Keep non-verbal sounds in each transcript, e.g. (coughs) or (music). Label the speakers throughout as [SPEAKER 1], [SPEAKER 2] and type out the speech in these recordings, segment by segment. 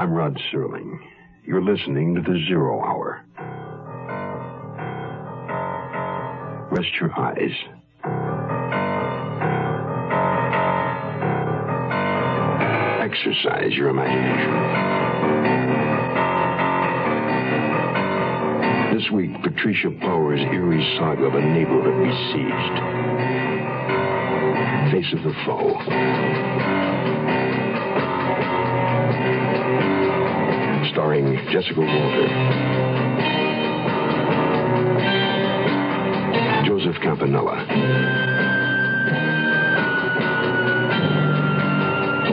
[SPEAKER 1] I'm Rod Serling. You're listening to the Zero Hour. Rest your eyes. Exercise your imagination. This week, Patricia Power's eerie saga of a neighborhood besieged. Face of the foe. Starring Jessica Walter. Joseph Campanella.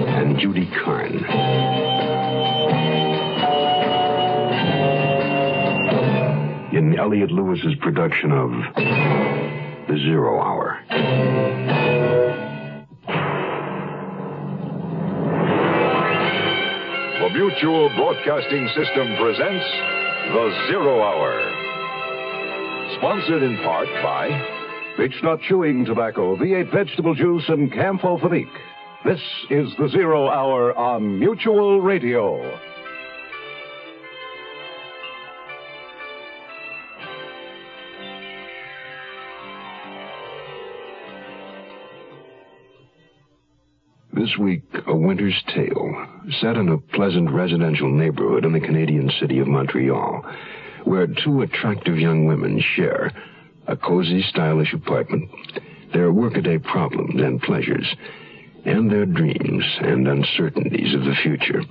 [SPEAKER 1] And Judy Carne. In Elliot Lewis's production of The Zero Hour.
[SPEAKER 2] Mutual Broadcasting System presents The Zero Hour. Sponsored in part by
[SPEAKER 3] not chewing tobacco, V8 vegetable juice, and Camphor This is the Zero Hour on Mutual Radio.
[SPEAKER 1] This week, A Winter's Tale, set in a pleasant residential neighborhood in the Canadian city of Montreal, where two attractive young women share a cozy, stylish apartment, their workaday problems and pleasures, and their dreams and uncertainties of the future.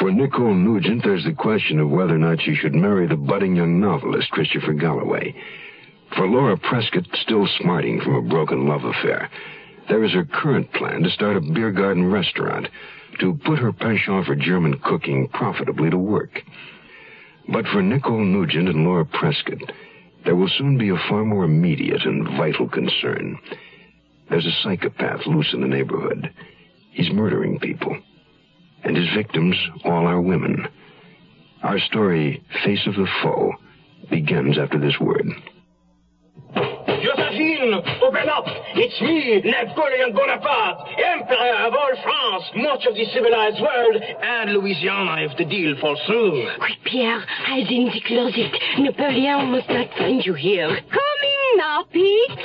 [SPEAKER 1] For Nicole Nugent, there's the question of whether or not she should marry the budding young novelist, Christopher Galloway. For Laura Prescott, still smarting from a broken love affair, there is her current plan to start a beer garden restaurant to put her penchant for German cooking profitably to work. But for Nicole Nugent and Laura Prescott, there will soon be a far more immediate and vital concern. There's a psychopath loose in the neighborhood. He's murdering people. And his victims all are women. Our story, Face of the Foe, begins after this word.
[SPEAKER 4] Open up! It's me, Napoleon Bonaparte, Emperor of all France, much of the civilized world, and Louisiana if the deal falls through.
[SPEAKER 5] Quick, Pierre, hide in the closet. Napoleon must not find you here. Coming now, Pete.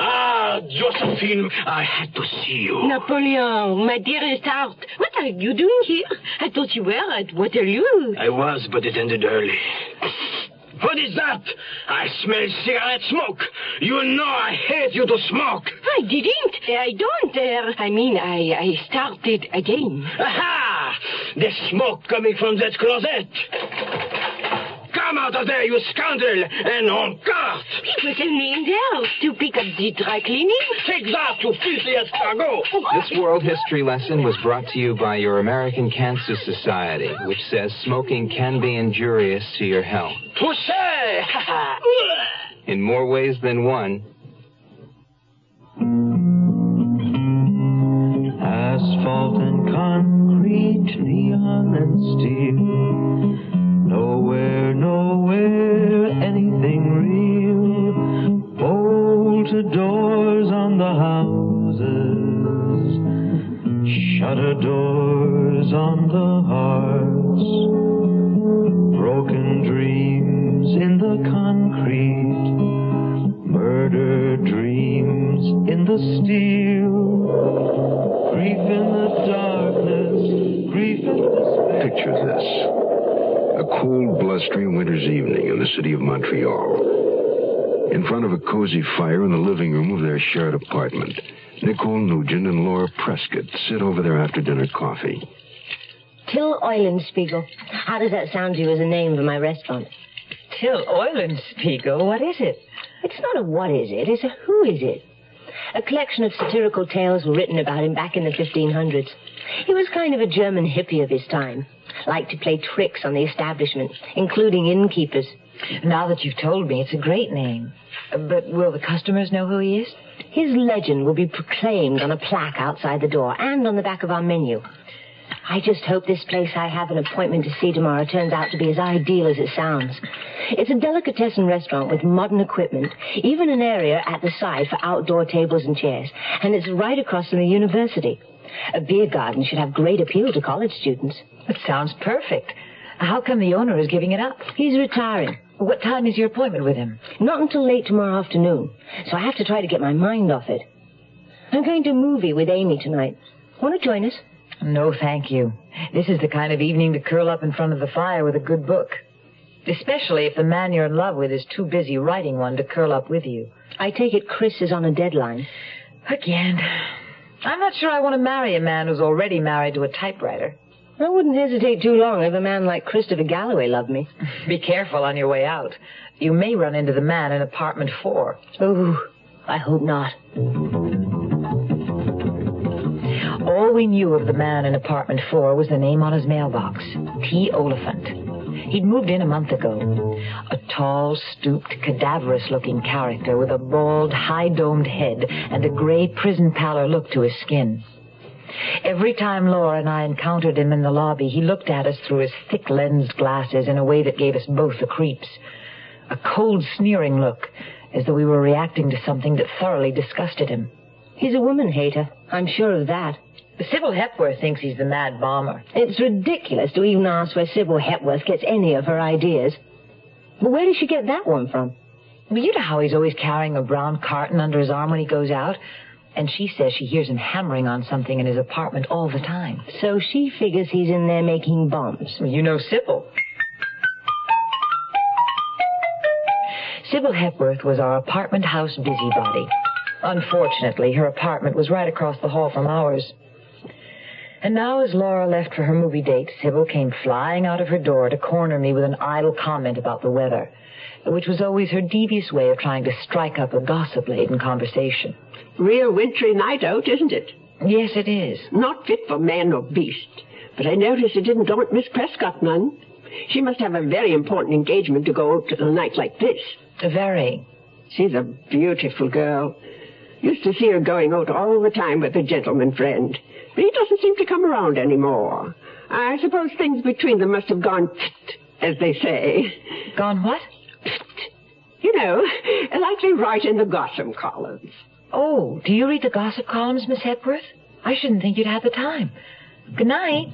[SPEAKER 4] Ah, Josephine, I had to see you.
[SPEAKER 5] Napoleon, my dearest heart, what are you doing here? I thought you were at Waterloo.
[SPEAKER 4] I was, but it ended early. What is that? I smell cigarette smoke. You know I hate you to smoke.
[SPEAKER 5] I didn't. I don't. Uh, I mean, I, I started again.
[SPEAKER 4] Aha! The smoke coming from that closet. Come out of there, you scoundrel, and on guard.
[SPEAKER 5] It was only in there to pick up the dry cleaning.
[SPEAKER 4] Take that, you filthy escargot.
[SPEAKER 6] This world history lesson was brought to you by your American Cancer Society, which says smoking can be injurious to your health.
[SPEAKER 4] Touché! (laughs)
[SPEAKER 6] In more ways than one.
[SPEAKER 7] Asphalt and concrete, neon and steel. Nowhere, nowhere, houses, shutter doors on the hearts. Broken dreams in the concrete, murder dreams in the steel. Grief in the darkness, grief in the
[SPEAKER 1] Picture this. A cold, blustery winter's evening in the city of Montreal. In front of a cozy fire in the living room of their shared apartment, Nicole Nugent and Laura Prescott sit over their after dinner coffee.
[SPEAKER 8] Till Eulenspiegel. How does that sound to you as a name for my restaurant?
[SPEAKER 9] Till Eulenspiegel? What is it?
[SPEAKER 8] It's not a what is it, it's a who is it. A collection of satirical tales were written about him back in the 1500s. He was kind of a German hippie of his time. Liked to play tricks on the establishment, including innkeepers.
[SPEAKER 9] Now that you've told me, it's a great name. But will the customers know who he is?
[SPEAKER 8] His legend will be proclaimed on a plaque outside the door and on the back of our menu. I just hope this place I have an appointment to see tomorrow turns out to be as ideal as it sounds. It's a delicatessen restaurant with modern equipment, even an area at the side for outdoor tables and chairs, and it's right across from the university. A beer garden should have great appeal to college students.
[SPEAKER 9] That sounds perfect. How come the owner is giving it up?
[SPEAKER 8] He's retiring.
[SPEAKER 9] What time is your appointment with him?
[SPEAKER 8] Not until late tomorrow afternoon, so I have to try to get my mind off it. I'm going to a movie with Amy tonight. Want to join us?
[SPEAKER 9] No, thank you. This is the kind of evening to curl up in front of the fire with a good book. Especially if the man you're in love with is too busy writing one to curl up with you.
[SPEAKER 8] I take it Chris is on a deadline.
[SPEAKER 9] Again. I'm not sure I want to marry a man who's already married to a typewriter.
[SPEAKER 8] I wouldn't hesitate too long if a man like Christopher Galloway loved me.
[SPEAKER 9] Be careful on your way out. You may run into the man in apartment four.
[SPEAKER 8] Oh, I hope not.
[SPEAKER 9] All we knew of the man in apartment four was the name on his mailbox T. Oliphant. He'd moved in a month ago. A tall, stooped, cadaverous looking character with a bald, high domed head and a gray prison pallor look to his skin. Every time Laura and I encountered him in the lobby, he looked at us through his thick lensed glasses in a way that gave us both the creeps. A cold, sneering look, as though we were reacting to something that thoroughly disgusted him.
[SPEAKER 8] He's a woman hater. I'm sure of that.
[SPEAKER 9] Sybil Hepworth thinks he's the mad bomber.
[SPEAKER 8] It's ridiculous to even ask where Sybil Hepworth gets any of her ideas. But where did she get that one from?
[SPEAKER 9] Well, you know how he's always carrying a brown carton under his arm when he goes out? And she says she hears him hammering on something in his apartment all the time.
[SPEAKER 8] So she figures he's in there making bombs.
[SPEAKER 9] You know Sybil. Sybil Hepworth was our apartment house busybody. Unfortunately, her apartment was right across the hall from ours. And now, as Laura left for her movie date, Sybil came flying out of her door to corner me with an idle comment about the weather, which was always her devious way of trying to strike up a gossip-laden conversation.
[SPEAKER 10] Real wintry night out, isn't it?
[SPEAKER 9] Yes, it is.
[SPEAKER 10] Not fit for man or beast. But I notice it didn't daunt Miss Prescott none. She must have a very important engagement to go out to a night like this.
[SPEAKER 9] Very.
[SPEAKER 10] She's a beautiful girl. Used to see her going out all the time with a gentleman friend. But he doesn't seem to come around anymore. I suppose things between them must have gone as they say.
[SPEAKER 9] Gone what?
[SPEAKER 10] You know, like they write in the gossip columns.
[SPEAKER 9] Oh, do you read the gossip columns, Miss Hepworth? I shouldn't think you'd have the time. Good night.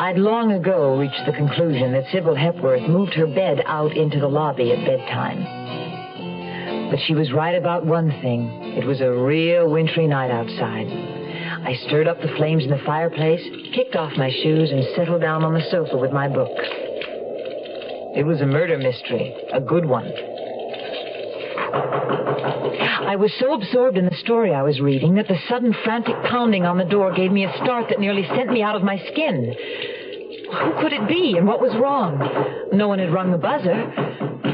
[SPEAKER 9] I'd long ago reached the conclusion that Sybil Hepworth moved her bed out into the lobby at bedtime. But she was right about one thing. It was a real wintry night outside. I stirred up the flames in the fireplace, kicked off my shoes, and settled down on the sofa with my book. It was a murder mystery, a good one. I was so absorbed in the story I was reading that the sudden frantic pounding on the door gave me a start that nearly sent me out of my skin. Who could it be, and what was wrong? No one had rung the buzzer.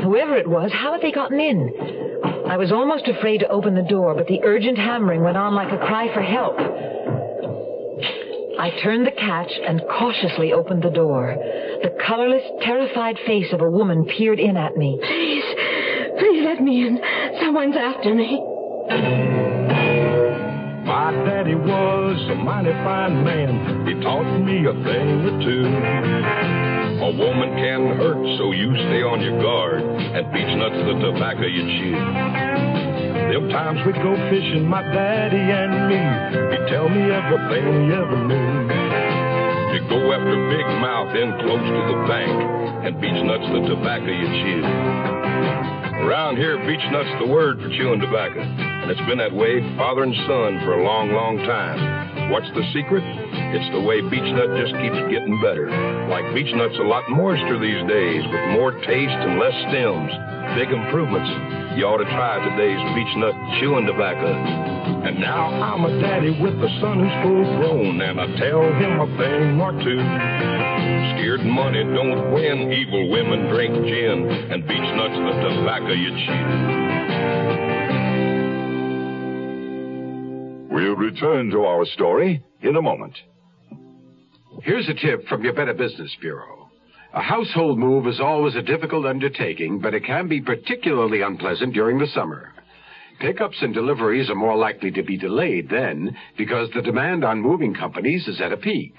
[SPEAKER 9] Whoever it was, how had they gotten in? I was almost afraid to open the door, but the urgent hammering went on like a cry for help. I turned the catch and cautiously opened the door. The colorless, terrified face of a woman peered in at me.
[SPEAKER 5] Please, please let me in. Someone's after me.
[SPEAKER 11] My daddy was a mighty fine man. He taught me a thing or two. A woman can hurt, so you stay on your guard. And beech nut's the tobacco you chew. Them times we'd go fishing, my daddy and me. He'd tell me everything he ever knew. You go after big mouth in close to the bank. And beech nut's the tobacco you chew. Around here, beech nut's the word for chewing tobacco. And it's been that way, father and son, for a long, long time. What's the secret? It's the way beechnut just keeps getting better. Like beechnut's a lot moister these days, with more taste and less stems. Big improvements. You ought to try today's beechnut chewing tobacco. And now I'm a daddy with a son who's full grown, and I tell him a thing or two. Scared money don't win, evil women drink gin, and beechnut's the tobacco you chew.
[SPEAKER 2] We'll return to our story in a moment.
[SPEAKER 12] Here's a tip from your Better Business Bureau. A household move is always a difficult undertaking, but it can be particularly unpleasant during the summer. Pickups and deliveries are more likely to be delayed then because the demand on moving companies is at a peak.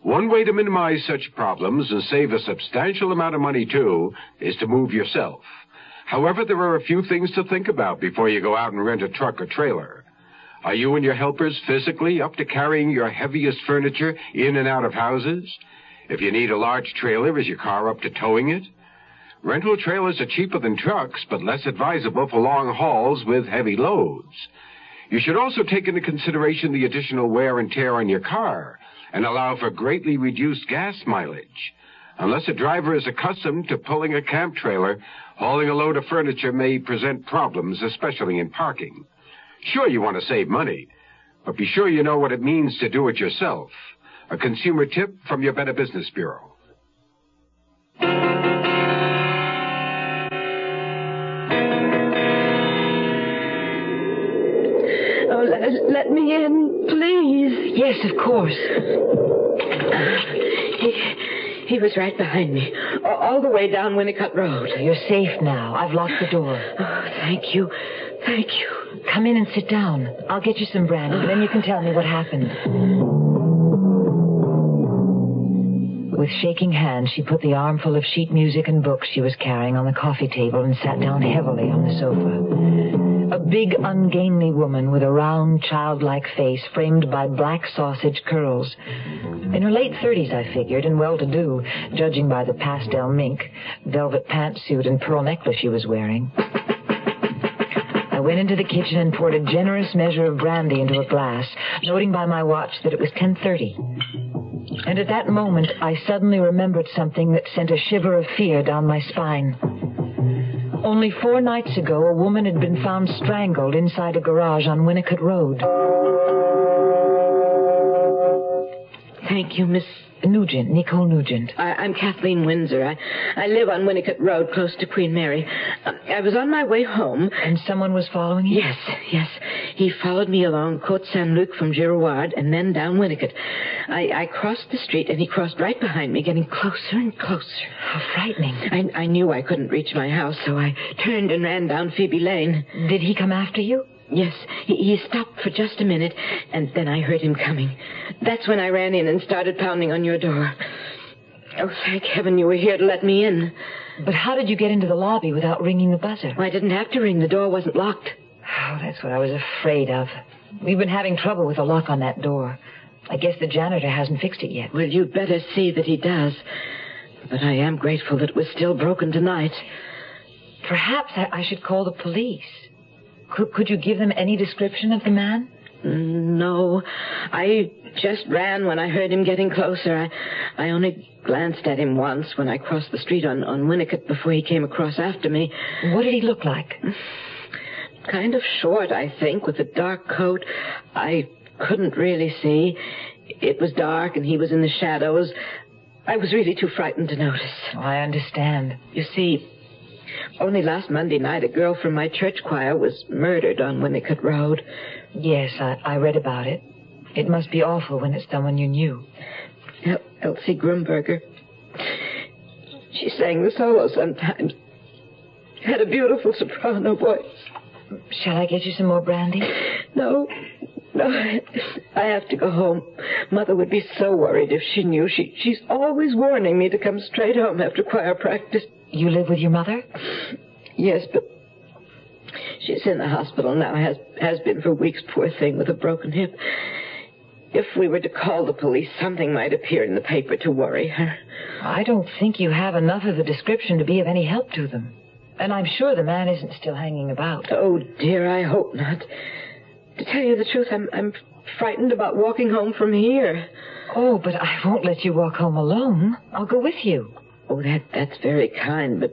[SPEAKER 12] One way to minimize such problems and save a substantial amount of money too is to move yourself. However, there are a few things to think about before you go out and rent a truck or trailer. Are you and your helpers physically up to carrying your heaviest furniture in and out of houses? If you need a large trailer, is your car up to towing it? Rental trailers are cheaper than trucks, but less advisable for long hauls with heavy loads. You should also take into consideration the additional wear and tear on your car and allow for greatly reduced gas mileage. Unless a driver is accustomed to pulling a camp trailer, hauling a load of furniture may present problems, especially in parking. Sure, you want to save money, but be sure you know what it means to do it yourself. A consumer tip from your Better Business Bureau.
[SPEAKER 5] Oh, let, let me in, please.
[SPEAKER 9] Yes, of course.
[SPEAKER 5] He, he was right behind me, all the way down Winnicott Road.
[SPEAKER 9] You're safe now. I've locked the door.
[SPEAKER 5] Oh, thank you. Thank you.
[SPEAKER 9] Come in and sit down. I'll get you some brandy, and then you can tell me what happened. With shaking hands, she put the armful of sheet music and books she was carrying on the coffee table and sat down heavily on the sofa. A big, ungainly woman with a round, childlike face framed by black sausage curls. In her late thirties, I figured, and well-to-do, judging by the pastel mink, velvet pantsuit, and pearl necklace she was wearing. I went into the kitchen and poured a generous measure of brandy into a glass, noting by my watch that it was 10.30. And at that moment, I suddenly remembered something that sent a shiver of fear down my spine. Only four nights ago, a woman had been found strangled inside a garage on Winnicott Road.
[SPEAKER 5] Thank you, Miss
[SPEAKER 9] Nugent, Nicole Nugent.
[SPEAKER 5] I, I'm Kathleen Windsor. I, I live on Winnicott Road, close to Queen Mary. I was on my way home.
[SPEAKER 9] And someone was following you?
[SPEAKER 5] Yes, yes. He followed me along Côte Saint Luc from Girouard and then down Winnicott. I, I crossed the street and he crossed right behind me, getting closer and closer.
[SPEAKER 9] How frightening.
[SPEAKER 5] I, I knew I couldn't reach my house, so I turned and ran down Phoebe Lane.
[SPEAKER 9] Did he come after you?
[SPEAKER 5] Yes, he, he stopped for just a minute, and then I heard him coming. That's when I ran in and started pounding on your door. Oh, thank heaven you were here to let me in.
[SPEAKER 9] But how did you get into the lobby without ringing the buzzer?
[SPEAKER 5] I didn't have to ring. The door wasn't locked.
[SPEAKER 9] Oh, that's what I was afraid of. We've been having trouble with the lock on that door. I guess the janitor hasn't fixed it yet.
[SPEAKER 5] Well, you'd better see that he does. But I am grateful that it was still broken tonight.
[SPEAKER 9] Perhaps I, I should call the police. Could, could you give them any description of the man?
[SPEAKER 5] No, I just ran when I heard him getting closer. I, I only glanced at him once when I crossed the street on, on Winnicott before he came across after me.
[SPEAKER 9] What did he look like?
[SPEAKER 5] Kind of short, I think, with a dark coat. I couldn't really see. It was dark and he was in the shadows. I was really too frightened to notice.
[SPEAKER 9] Oh, I understand.
[SPEAKER 5] You see, only last Monday night, a girl from my church choir was murdered on Winnicott Road.
[SPEAKER 9] Yes, I, I read about it. It must be awful when it's someone you knew.
[SPEAKER 5] El- Elsie Grumberger. She sang the solo sometimes. Had a beautiful soprano voice.
[SPEAKER 9] Shall I get you some more brandy?
[SPEAKER 5] No. No, I have to go home. Mother would be so worried if she knew. She she's always warning me to come straight home after choir practice.
[SPEAKER 9] You live with your mother?
[SPEAKER 5] Yes, but she's in the hospital now. Has has been for weeks. Poor thing with a broken hip. If we were to call the police, something might appear in the paper to worry her.
[SPEAKER 9] I don't think you have enough of a description to be of any help to them. And I'm sure the man isn't still hanging about.
[SPEAKER 5] Oh dear, I hope not. To tell you the truth, I'm I'm frightened about walking home from here.
[SPEAKER 9] Oh, but I won't let you walk home alone. I'll go with you.
[SPEAKER 5] Oh, that that's very kind, but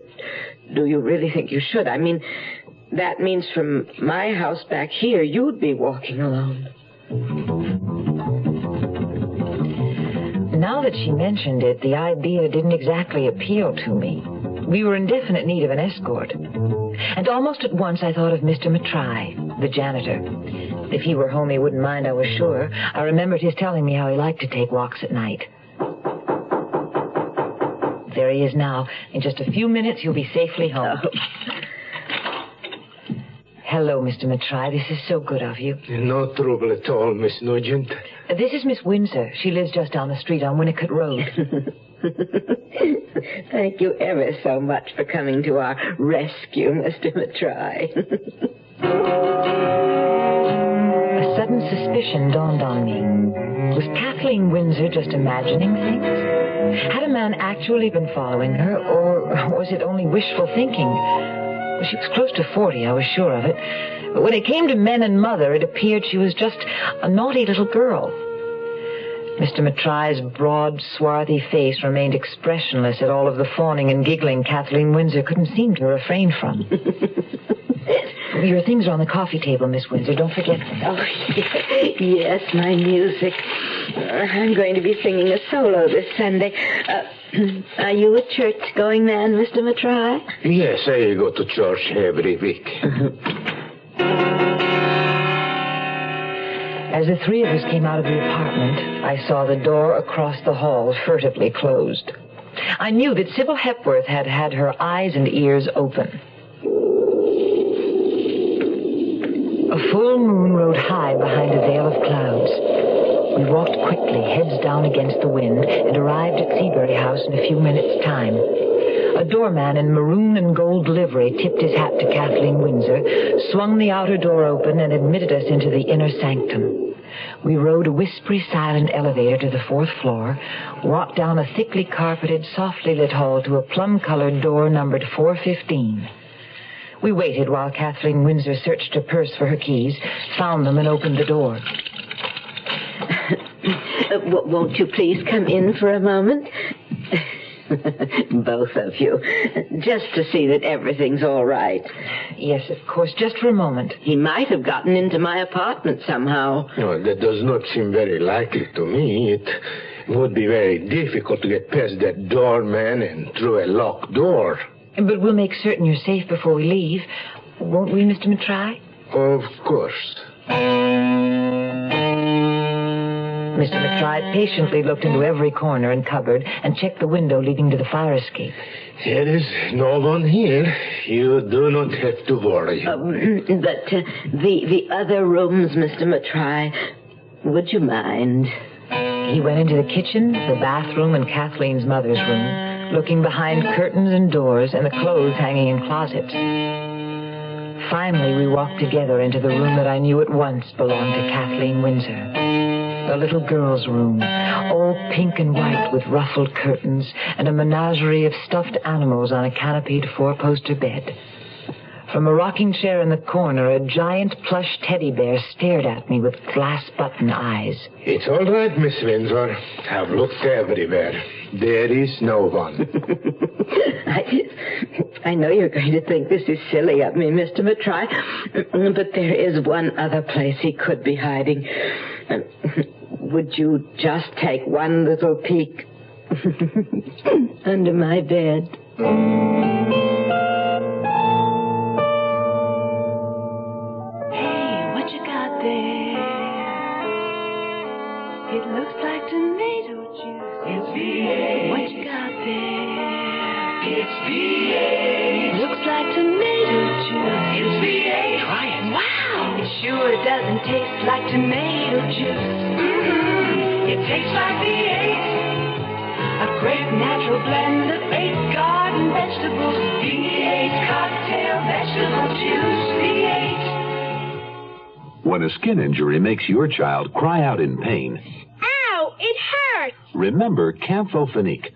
[SPEAKER 5] do you really think you should? I mean, that means from my house back here, you'd be walking alone.
[SPEAKER 9] Now that she mentioned it, the idea didn't exactly appeal to me. We were in definite need of an escort. And almost at once I thought of Mr. Matry, the janitor. If he were home, he wouldn't mind, I was sure. I remembered his telling me how he liked to take walks at night. There he is now. In just a few minutes, you'll be safely home. Oh. Hello, Mr. Matry. This is so good of you.
[SPEAKER 13] No trouble at all, Miss Nugent.
[SPEAKER 9] This is Miss Windsor. She lives just down the street on Winnicott Road. (laughs) (laughs)
[SPEAKER 5] Thank you ever so much for coming to our rescue, Mr. Matry.
[SPEAKER 9] A sudden suspicion dawned on me. Was Kathleen Windsor just imagining things? Had a man actually been following her, or was it only wishful thinking? She was close to 40, I was sure of it. But when it came to men and mother, it appeared she was just a naughty little girl. Mr. Matry's broad, swarthy face remained expressionless at all of the fawning and giggling Kathleen Windsor couldn't seem to refrain from. (laughs) Your things are on the coffee table, Miss Windsor. Don't forget them.
[SPEAKER 5] Oh, (laughs) yes, my music. Uh, I'm going to be singing a solo this Sunday. Uh, (clears throat) are you a church-going man, Mr. Matry?
[SPEAKER 13] Yes, I go to church every week.
[SPEAKER 9] As the three of us came out of the apartment, I saw the door across the hall furtively closed. I knew that Sybil Hepworth had had her eyes and ears open. A full moon rode high behind a veil of clouds. We walked quickly, heads down against the wind, and arrived at Seabury House in a few minutes' time. A doorman in maroon and gold livery tipped his hat to Kathleen Windsor, swung the outer door open, and admitted us into the inner sanctum. We rode a whispery, silent elevator to the fourth floor, walked down a thickly carpeted, softly lit hall to a plum-colored door numbered 415. We waited while Kathleen Windsor searched her purse for her keys, found them, and opened the door.
[SPEAKER 5] Uh, (laughs) w- won't you please come in for a moment? (laughs) Both of you. Just to see that everything's all right.
[SPEAKER 9] Yes, of course. Just for a moment.
[SPEAKER 5] He might have gotten into my apartment somehow.
[SPEAKER 13] No, that does not seem very likely to me. It would be very difficult to get past that doorman and through a locked door.
[SPEAKER 9] But we'll make certain you're safe before we leave. Won't we, Mr. Matry?
[SPEAKER 13] Of course.
[SPEAKER 9] Mr. Matry patiently looked into every corner and cupboard and checked the window leading to the fire escape.
[SPEAKER 13] There is no one here. You do not have to worry.
[SPEAKER 5] Um, (clears throat) but uh, the the other rooms, Mr. Matry, would you mind?
[SPEAKER 9] He went into the kitchen, the bathroom, and Kathleen's mother's room, looking behind curtains and doors and the clothes hanging in closets. Finally, we walked together into the room that I knew at once belonged to Kathleen Windsor. The little girl's room, all pink and white with ruffled curtains and a menagerie of stuffed animals on a canopied four-poster bed. From a rocking chair in the corner, a giant plush teddy bear stared at me with glass button eyes.
[SPEAKER 13] It's all right, Miss Windsor. I've looked everywhere. There is no one. (laughs)
[SPEAKER 5] I, I know you're going to think this is silly of me, Mr. Matry, but there is one other place he could be hiding. Would you just take one little peek (laughs) under my bed?
[SPEAKER 14] It tastes like V8. A great natural blend of eight garden vegetables. V8 cocktail vegetable juice. V8.
[SPEAKER 15] When a skin injury makes your child cry out in pain,
[SPEAKER 16] Ow! It hurts!
[SPEAKER 15] remember Camphofenique.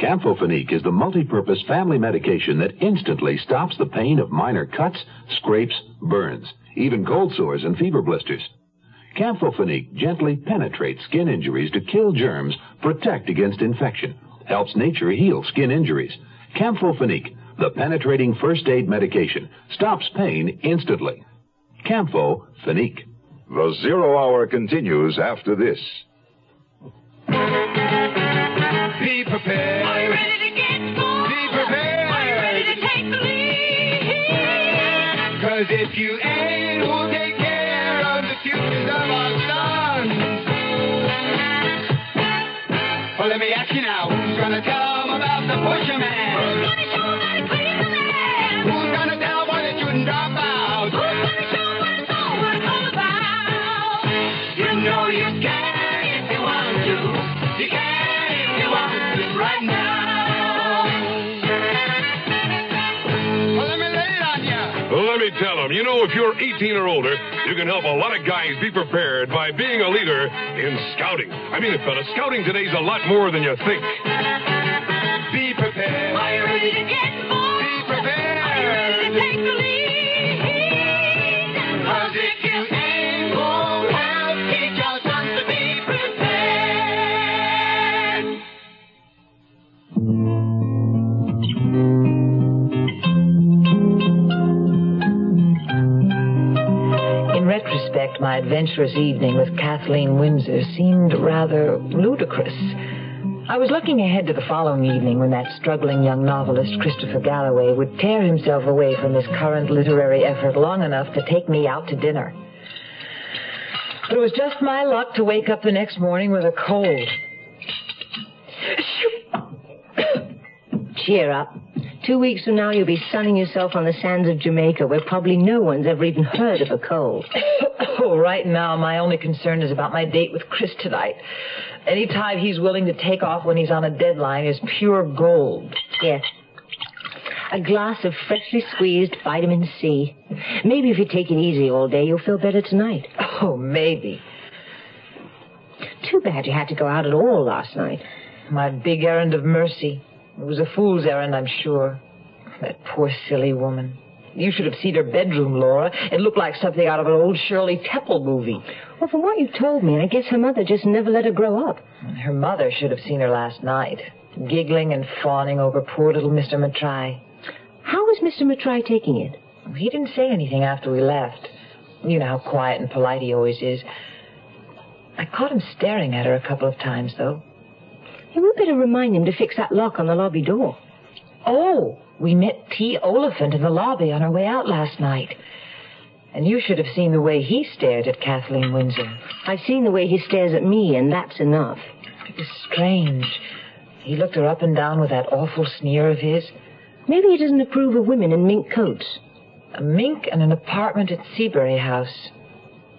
[SPEAKER 15] Camphofenique is the multi-purpose family medication that instantly stops the pain of minor cuts, scrapes, burns, even cold sores and fever blisters. Camphofenique gently penetrates skin injuries to kill germs, protect against infection, helps nature heal skin injuries. Camphofenique, the penetrating first aid medication, stops pain instantly. Camphofenique.
[SPEAKER 2] The Zero Hour continues after this.
[SPEAKER 14] Be prepared. Are you ready to get going? Be prepared. Are you ready to take the lead? Cause if you ain't,
[SPEAKER 17] ask you now, who's gonna tell them about the pusher man? Tell
[SPEAKER 11] them, you know, if you're 18 or older, you can help a lot of guys be prepared by being a leader in scouting. I mean it, fella, scouting today's a lot more than you think.
[SPEAKER 17] Be prepared.
[SPEAKER 9] My adventurous evening with Kathleen Windsor seemed rather ludicrous. I was looking ahead to the following evening when that struggling young novelist, Christopher Galloway, would tear himself away from his current literary effort long enough to take me out to dinner. But it was just my luck to wake up the next morning with a cold. (coughs)
[SPEAKER 8] Cheer up. Two weeks from now, you'll be sunning yourself on the sands of Jamaica, where probably no one's ever even heard of a cold. (coughs)
[SPEAKER 9] Oh, right now, my only concern is about my date with Chris tonight. Any time he's willing to take off when he's on a deadline is pure gold.
[SPEAKER 8] Yes. A glass of freshly squeezed vitamin C. Maybe if you take it easy all day, you'll feel better tonight.
[SPEAKER 9] Oh, maybe.
[SPEAKER 8] Too bad you had to go out at all last night.
[SPEAKER 9] My big errand of mercy. It was a fool's errand, I'm sure. That poor silly woman. You should have seen her bedroom, Laura. It looked like something out of an old Shirley Temple movie.
[SPEAKER 8] Well, from what you've told me, I guess her mother just never let her grow up.
[SPEAKER 9] Her mother should have seen her last night, giggling and fawning over poor little Mr. Matrai.
[SPEAKER 8] How was Mr. Matrai taking it?
[SPEAKER 9] He didn't say anything after we left. You know how quiet and polite he always is. I caught him staring at her a couple of times, though.
[SPEAKER 8] Hey, we better remind him to fix that lock on the lobby door.
[SPEAKER 9] Oh, we met T. Oliphant in the lobby on our way out last night. And you should have seen the way he stared at Kathleen Windsor.
[SPEAKER 8] I've seen the way he stares at me, and that's enough.
[SPEAKER 9] It was strange. He looked her up and down with that awful sneer of his.
[SPEAKER 8] Maybe he doesn't approve of women in mink coats.
[SPEAKER 9] A mink and an apartment at Seabury House.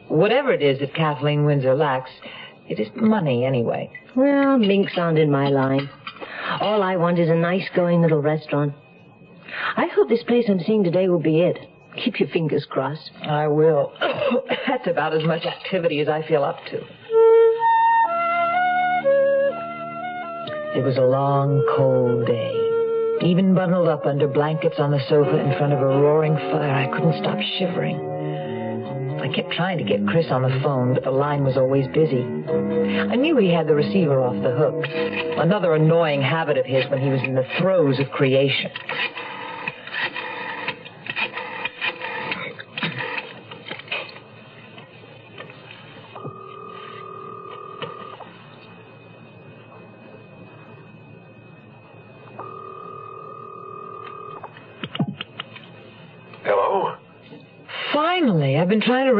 [SPEAKER 9] Whatever it is that Kathleen Windsor lacks, it isn't money anyway.
[SPEAKER 8] Well, minks aren't in my line. All I want is a nice going little restaurant. I hope this place I'm seeing today will be it. Keep your fingers crossed.
[SPEAKER 9] I will. (coughs) That's about as much activity as I feel up to. It was a long, cold day. Even bundled up under blankets on the sofa in front of a roaring fire, I couldn't stop shivering. I kept trying to get Chris on the phone, but the line was always busy. I knew he had the receiver off the hook. Another annoying habit of his when he was in the throes of creation.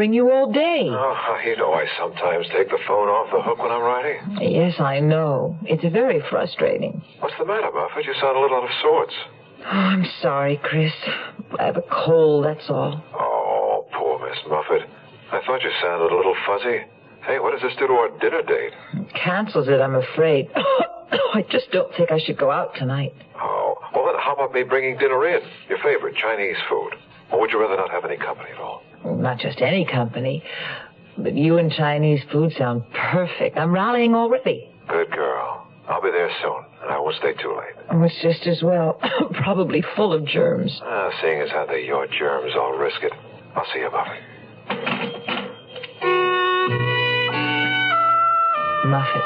[SPEAKER 9] I've been trying to ring you all day.
[SPEAKER 18] Oh, you know I sometimes take the phone off the hook when I'm writing.
[SPEAKER 9] Yes, I know. It's very frustrating.
[SPEAKER 18] What's the matter, Muffet? You sound a little out of sorts.
[SPEAKER 9] Oh, I'm sorry, Chris. I have a cold, that's all.
[SPEAKER 18] Oh, poor Miss Muffet. I thought you sounded a little fuzzy. Hey, what does this do to our dinner date?
[SPEAKER 9] Cancels it, I'm afraid. (coughs) I just don't think I should go out tonight.
[SPEAKER 18] Oh, well then how about me bringing dinner in? Your favorite Chinese food. Or would you rather not have any company at all?
[SPEAKER 9] Not just any company, but you and Chinese food sound perfect. I'm rallying already.
[SPEAKER 18] Good girl. I'll be there soon, and I won't stay too late.
[SPEAKER 9] Oh, it's just as well. (laughs) Probably full of germs.
[SPEAKER 18] Ah, seeing as how they're your germs, I'll risk it. I'll see you, Muffet.
[SPEAKER 9] Muffet.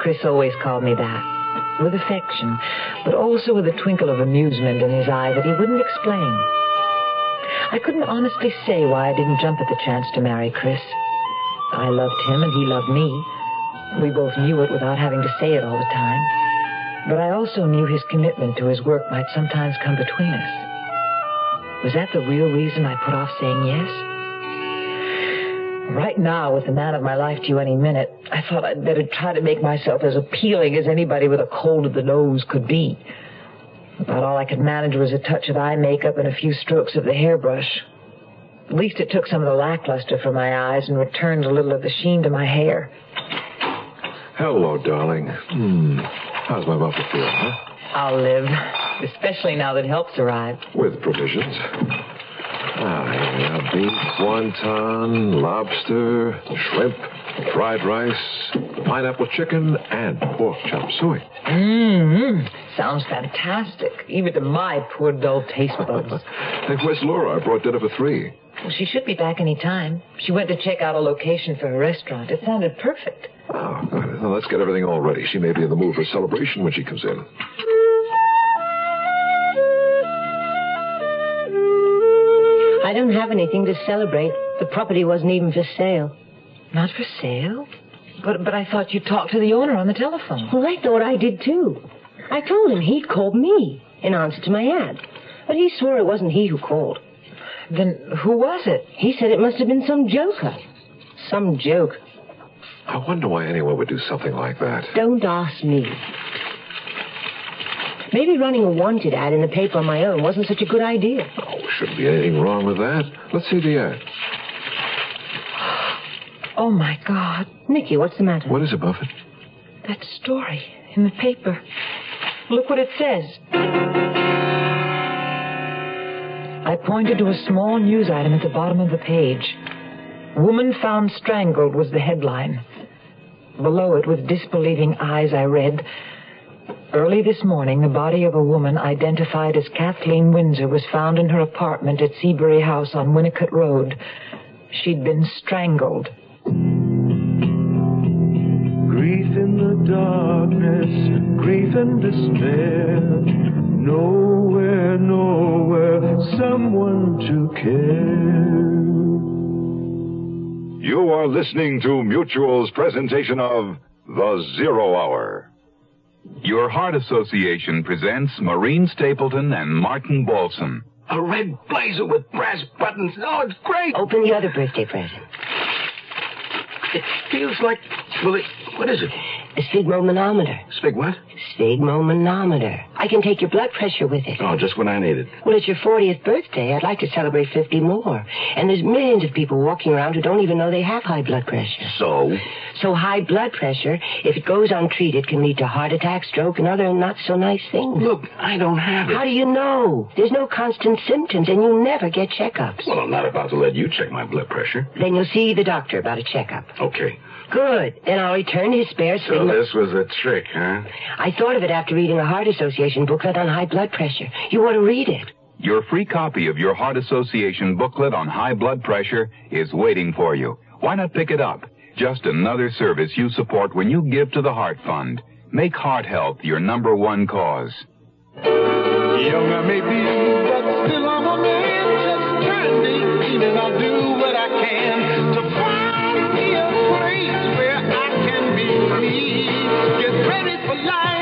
[SPEAKER 9] Chris always called me that. With affection, but also with a twinkle of amusement in his eye that he wouldn't explain. I couldn't honestly say why I didn't jump at the chance to marry Chris. I loved him and he loved me. We both knew it without having to say it all the time. But I also knew his commitment to his work might sometimes come between us. Was that the real reason I put off saying yes? Right now, with the man of my life due any minute, I thought I'd better try to make myself as appealing as anybody with a cold of the nose could be. About all I could manage was a touch of eye makeup and a few strokes of the hairbrush. At least it took some of the lackluster from my eyes and returned a little of the sheen to my hair.
[SPEAKER 18] Hello, darling. Hmm. How's my muffler feel, huh?
[SPEAKER 9] I'll live, especially now that help's arrived.
[SPEAKER 18] With provisions. Ah, here we are. Beef, wonton, lobster, shrimp, fried rice, pineapple chicken, and pork chop suey.
[SPEAKER 9] Mmm, sounds fantastic, even to my poor dull taste buds. (laughs)
[SPEAKER 18] Hey, where's Laura? I brought dinner for three.
[SPEAKER 9] well, she should be back any time. She went to check out a location for her restaurant. It sounded perfect.
[SPEAKER 18] Oh, good. Well, let's get everything all ready. She may be in the mood for celebration when she comes in.
[SPEAKER 8] Don't have anything to celebrate. The property wasn't even for sale.
[SPEAKER 9] Not for sale? But but I thought you talked to the owner on the telephone.
[SPEAKER 8] Well, I thought I did too. I told him he'd called me in answer to my ad. But he swore it wasn't he who called.
[SPEAKER 9] Then who was it?
[SPEAKER 8] He said it must have been some joker. Some joke.
[SPEAKER 18] I wonder why anyone would do something like that.
[SPEAKER 8] Don't ask me. Maybe running a wanted ad in the paper on my own wasn't such a good idea.
[SPEAKER 18] Shouldn't be anything wrong with that. Let's see the ad.
[SPEAKER 9] Oh my God.
[SPEAKER 8] Nicky, what's the matter?
[SPEAKER 18] What is it, Buffett?
[SPEAKER 9] That story in the paper. Look what it says. I pointed to a small news item at the bottom of the page. Woman found strangled was the headline. Below it, with disbelieving eyes, I read Early this morning, the body of a woman identified as Kathleen Windsor was found in her apartment at Seabury House on Winnicott Road. She'd been strangled.
[SPEAKER 7] Grief in the darkness, grief and despair. Nowhere, nowhere, someone to care.
[SPEAKER 2] You are listening to Mutual's presentation of The Zero Hour.
[SPEAKER 19] Your Heart Association presents Maureen Stapleton and Martin Balsam.
[SPEAKER 13] A red blazer with brass buttons. Oh, it's great.
[SPEAKER 8] Open the other birthday present.
[SPEAKER 13] It feels like. Well, it, what is it?
[SPEAKER 8] A sphygmomanometer.
[SPEAKER 13] Spig what?
[SPEAKER 8] Sphygmomanometer. I can take your blood pressure with it.
[SPEAKER 13] Oh, just when I need it.
[SPEAKER 8] Well, it's your 40th birthday. I'd like to celebrate 50 more. And there's millions of people walking around who don't even know they have high blood pressure.
[SPEAKER 13] So?
[SPEAKER 8] So high blood pressure, if it goes untreated, can lead to heart attack, stroke, and other not so nice things.
[SPEAKER 13] Look, I don't have it.
[SPEAKER 8] How do you know? There's no constant symptoms, and you never get checkups.
[SPEAKER 13] Well, I'm not about to let you check my blood pressure.
[SPEAKER 8] Then you'll see the doctor about a checkup.
[SPEAKER 13] Okay.
[SPEAKER 8] Good. Then I'll return his spare
[SPEAKER 13] So this was a trick, huh?
[SPEAKER 8] I thought of it after reading a Heart Association booklet on high blood pressure. You ought to read it.
[SPEAKER 19] Your free copy of your Heart Association booklet on high blood pressure is waiting for you. Why not pick it up? Just another service you support when you give to the Heart Fund. Make heart health your number one cause.
[SPEAKER 17] Young I may be, but still I'm a man just turned 18 and I'll do what I can to find me a place where I can be free. Get ready for life,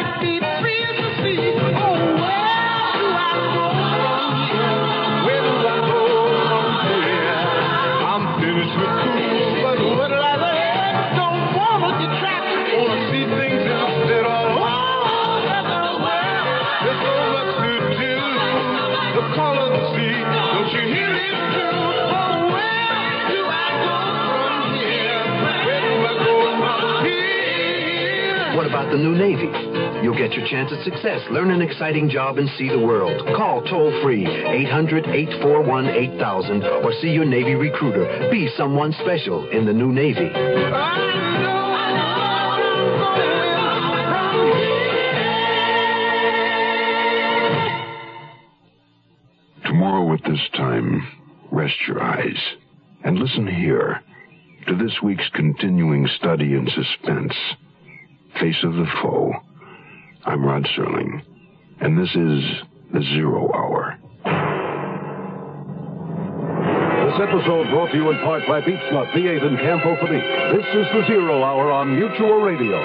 [SPEAKER 20] new Navy? You'll get your chance at success. Learn an exciting job and see the world. Call toll free 800 841 8000 or see your Navy recruiter. Be someone special in the new Navy.
[SPEAKER 1] Tomorrow at this time, rest your eyes and listen here to this week's continuing study in suspense Face of the Foe. I'm Rod Serling, and this is The Zero Hour.
[SPEAKER 3] This episode brought to you in part by Beech Nut, V8, and Camphofenique. This is the Zero Hour on Mutual Radio.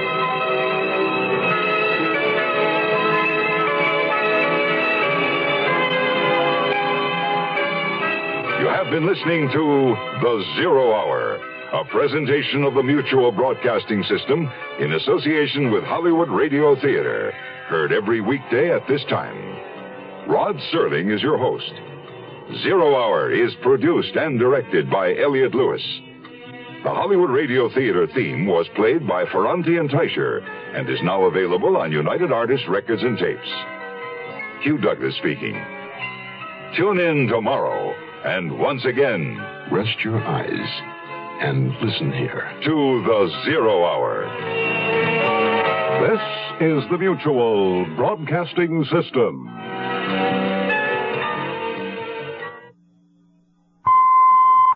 [SPEAKER 2] You have been listening to The Zero Hour, a presentation of the Mutual Broadcasting System in association with Hollywood Radio Theater. Heard every weekday at this time. Rod Serling is your host. Zero Hour is produced and directed by Elliot Lewis. The Hollywood Radio Theater theme was played by Ferrante and Teicher and is now available on United Artists Records and Tapes. Hugh Douglas speaking. Tune in tomorrow and once again
[SPEAKER 1] Rest your eyes and listen here.
[SPEAKER 2] to the Zero Hour.
[SPEAKER 3] This is the Mutual Broadcasting System.